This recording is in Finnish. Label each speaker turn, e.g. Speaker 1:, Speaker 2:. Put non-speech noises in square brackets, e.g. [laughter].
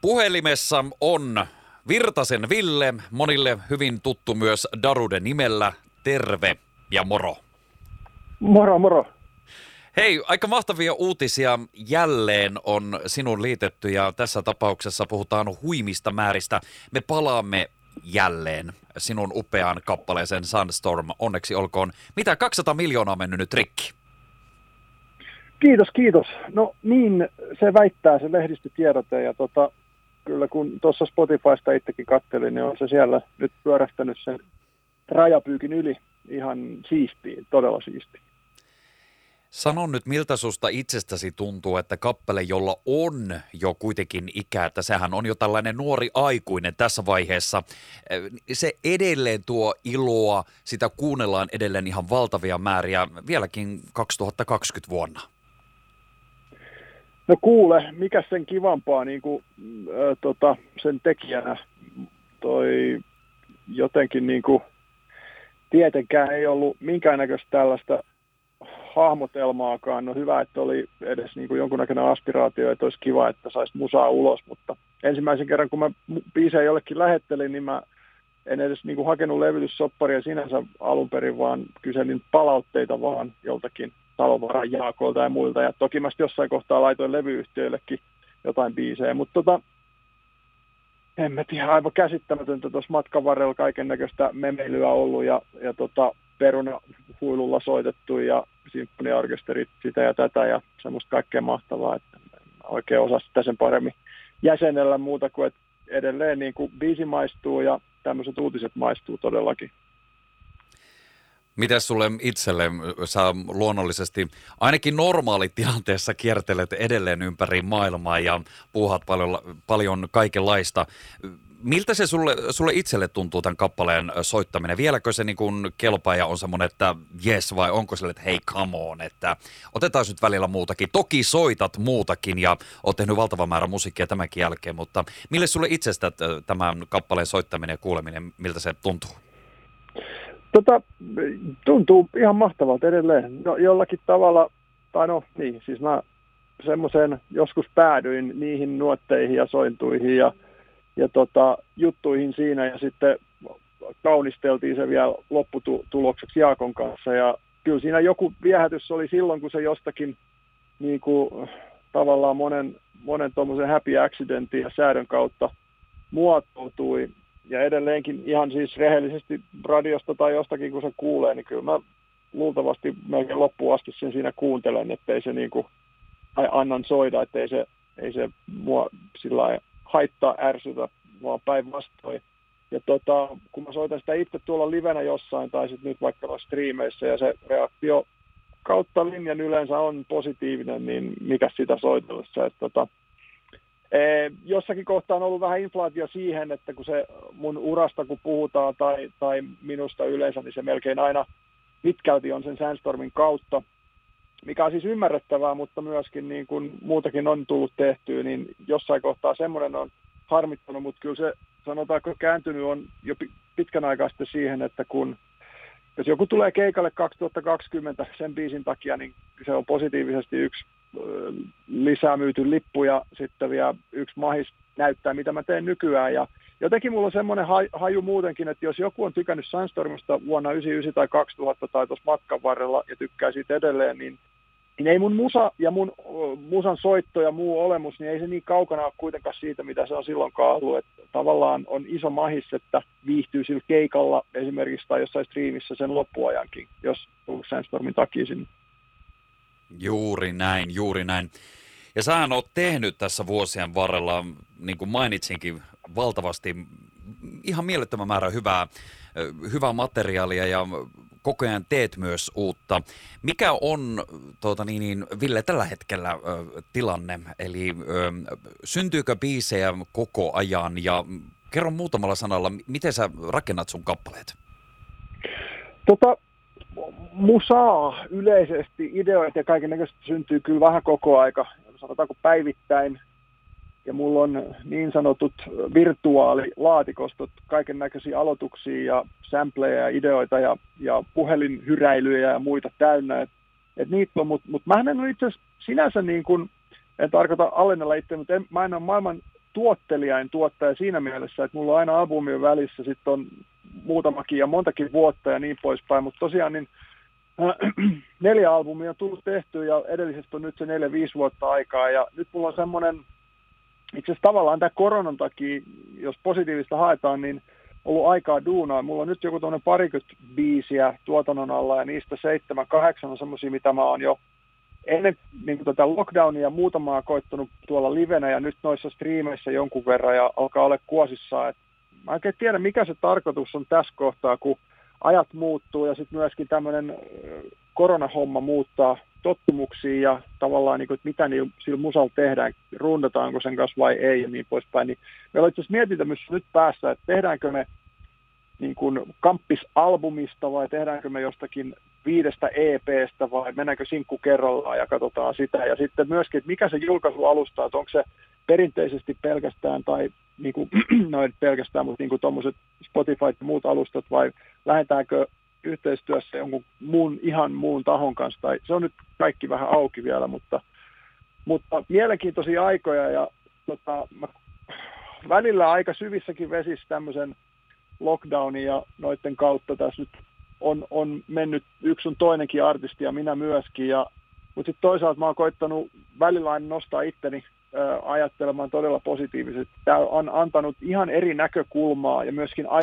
Speaker 1: Puhelimessa on Virtasen Ville, monille hyvin tuttu myös Darude nimellä. Terve ja moro.
Speaker 2: Moro, moro.
Speaker 1: Hei, aika mahtavia uutisia jälleen on sinun liitetty ja tässä tapauksessa puhutaan huimista määristä. Me palaamme jälleen sinun upeaan kappaleeseen Sunstorm. Onneksi olkoon. Mitä 200 miljoonaa on mennyt nyt rikki?
Speaker 2: Kiitos, kiitos. No niin, se väittää se lehdistötiedote ja tota, kyllä kun tuossa Spotifysta itsekin kattelin, niin on se siellä nyt pyörähtänyt sen rajapyykin yli ihan siistiin, todella siistiin.
Speaker 1: Sano nyt, miltä susta itsestäsi tuntuu, että kappale, jolla on jo kuitenkin ikä, että sehän on jo tällainen nuori aikuinen tässä vaiheessa, se edelleen tuo iloa, sitä kuunnellaan edelleen ihan valtavia määriä vieläkin 2020 vuonna.
Speaker 2: No kuule, mikä sen kivampaa niin kuin, äh, tota, sen tekijänä toi jotenkin niin kuin, tietenkään ei ollut minkäännäköistä tällaista hahmotelmaakaan. No hyvä, että oli edes niin kuin jonkunnäköinen aspiraatio, että olisi kiva, että saisi musaa ulos, mutta ensimmäisen kerran, kun mä biisejä jollekin lähettelin, niin mä en edes niin kuin hakenut levytyssopparia sinänsä alun perin, vaan kyselin palautteita vaan joltakin Talovaran Jaakolta ja muilta. Ja toki mä jossain kohtaa laitoin levyyhtiöillekin jotain biisejä, mutta tota, en mä tiedä, aivan käsittämätöntä tuossa matkan varrella kaiken näköistä memeilyä ollut ja, ja tota, peruna huilulla soitettu ja symfoniaorkesterit sitä ja tätä ja semmoista kaikkea mahtavaa, että oikein osaa sitä sen paremmin jäsenellä muuta kuin, että edelleen niin kuin biisi maistuu ja tämmöiset uutiset maistuu todellakin.
Speaker 1: Miten sulle itselle, sä luonnollisesti ainakin normaalitilanteessa kiertelet edelleen ympäri maailmaa ja puuhat paljon, paljon kaikenlaista. Miltä se sulle, sulle itselle tuntuu tämän kappaleen soittaminen? Vieläkö se niin kuin kelpaa ja on semmoinen, että yes vai onko sille, että hei come on, että otetaan nyt välillä muutakin. Toki soitat muutakin ja oot tehnyt valtavan määrän musiikkia tämänkin jälkeen, mutta mille sulle itsestä tämän kappaleen soittaminen ja kuuleminen, miltä se tuntuu?
Speaker 2: Tota, tuntuu ihan mahtavalta edelleen. No, jollakin tavalla, tai no niin, siis mä semmoiseen joskus päädyin niihin nuotteihin ja sointuihin ja, ja tota, juttuihin siinä ja sitten kaunisteltiin se vielä lopputulokseksi Jaakon kanssa ja kyllä siinä joku viehätys oli silloin, kun se jostakin niin kuin, tavallaan monen, monen tuommoisen happy accidentin ja säädön kautta muotoutui ja edelleenkin ihan siis rehellisesti radiosta tai jostakin, kun se kuulee, niin kyllä mä luultavasti melkein loppuun asti sen siinä kuuntelen, ettei se niin kuin, tai annan soida, ettei se, ei se mua sillä haittaa ärsytä, vaan päinvastoin. Ja tota, kun mä soitan sitä itse tuolla livenä jossain tai sitten nyt vaikka striimeissä ja se reaktio kautta linjan yleensä on positiivinen, niin mikä sitä soitellessa. Että tota, jossakin kohtaa on ollut vähän inflaatio siihen, että kun se mun urasta kun puhutaan tai, tai minusta yleensä, niin se melkein aina pitkälti on sen Sandstormin kautta, mikä on siis ymmärrettävää, mutta myöskin niin kuin muutakin on tullut tehtyä, niin jossain kohtaa semmoinen on harmittanut, mutta kyllä se sanotaanko kääntynyt on jo pitkän aikaa sitten siihen, että kun jos joku tulee keikalle 2020 sen biisin takia, niin se on positiivisesti yksi lisää myyty lippu ja sitten vielä yksi mahis näyttää, mitä mä teen nykyään. Ja jotenkin mulla on semmoinen haju muutenkin, että jos joku on tykännyt Sandstormista vuonna 1999 tai 2000 tai tuossa matkan varrella ja tykkää siitä edelleen, niin, niin ei mun musa ja mun musan soitto ja muu olemus, niin ei se niin kaukana ole kuitenkaan siitä, mitä se on silloinkaan ollut. Että tavallaan on iso mahis, että viihtyy sillä keikalla esimerkiksi tai jossain striimissä sen loppuajankin, jos tullut Sandstormin takia sinne.
Speaker 1: Juuri näin, juuri näin. Ja sä oot tehnyt tässä vuosien varrella, niin kuin mainitsinkin, valtavasti ihan mielettömän määrä hyvää, hyvää materiaalia ja koko ajan teet myös uutta. Mikä on, tuota niin, niin, Ville, tällä hetkellä ö, tilanne? Eli ö, syntyykö biisejä koko ajan ja kerro muutamalla sanalla, miten sä rakennat sun kappaleet?
Speaker 2: Tota, musaa yleisesti, ideoita ja kaiken syntyy kyllä vähän koko aika, sanotaanko päivittäin. Ja mulla on niin sanotut virtuaalilaatikostot, kaiken näköisiä aloituksia ja sampleja ja ideoita ja, ja puhelinhyräilyjä ja muita täynnä. Et, et niitä on, mutta mut mä en ole itse sinänsä niin kuin, en tarkoita alennella itse, mutta en, mä en ole maailman tuottelijain tuottaja siinä mielessä, että mulla on aina albumien välissä, sitten on muutamakin ja montakin vuotta ja niin poispäin, mutta tosiaan niin [clears throat] neljä albumia on tullut tehty ja edellisestä on nyt se neljä, viisi vuotta aikaa ja nyt mulla on semmoinen, itse asiassa tavallaan tämä koronan takia, jos positiivista haetaan, niin ollut aikaa duunaa. Mulla on nyt joku tuonne parikymmentä biisiä tuotannon alla ja niistä seitsemän, kahdeksan on semmoisia, mitä mä oon jo ennen niin tätä lockdownia muutamaa koittanut tuolla livenä ja nyt noissa striimeissä jonkun verran ja alkaa olla kuosissaan. Et mä en tiedä, mikä se tarkoitus on tässä kohtaa, kun ajat muuttuu ja sitten myöskin tämmöinen koronahomma muuttaa tottumuksia ja tavallaan, niin kuin, että mitä niillä, sillä musalla tehdään, rundataanko sen kanssa vai ei ja niin poispäin. Niin meillä on itse asiassa mietintämys nyt päässä, että tehdäänkö me niin kuin kamppisalbumista vai tehdäänkö me jostakin viidestä EPstä vai mennäänkö sinkku kerrallaan ja katsotaan sitä. Ja sitten myöskin, että mikä se julkaisualusta, että onko se perinteisesti pelkästään tai niin kuin, [clears throat] noin pelkästään, mutta niin tuommoiset Spotify ja muut alustat vai lähdetäänkö yhteistyössä jonkun muun, ihan muun tahon kanssa. Tai se on nyt kaikki vähän auki vielä, mutta, mutta mielenkiintoisia aikoja ja tota, mä välillä aika syvissäkin vesissä tämmöisen lockdownin ja noiden kautta tässä nyt on, on mennyt yksi on toinenkin artisti ja minä myöskin. Ja, mutta sitten toisaalta mä oon koittanut välillä aina nostaa itteni ajattelemaan todella positiivisesti. Tämä on antanut ihan eri näkökulmaa ja myöskin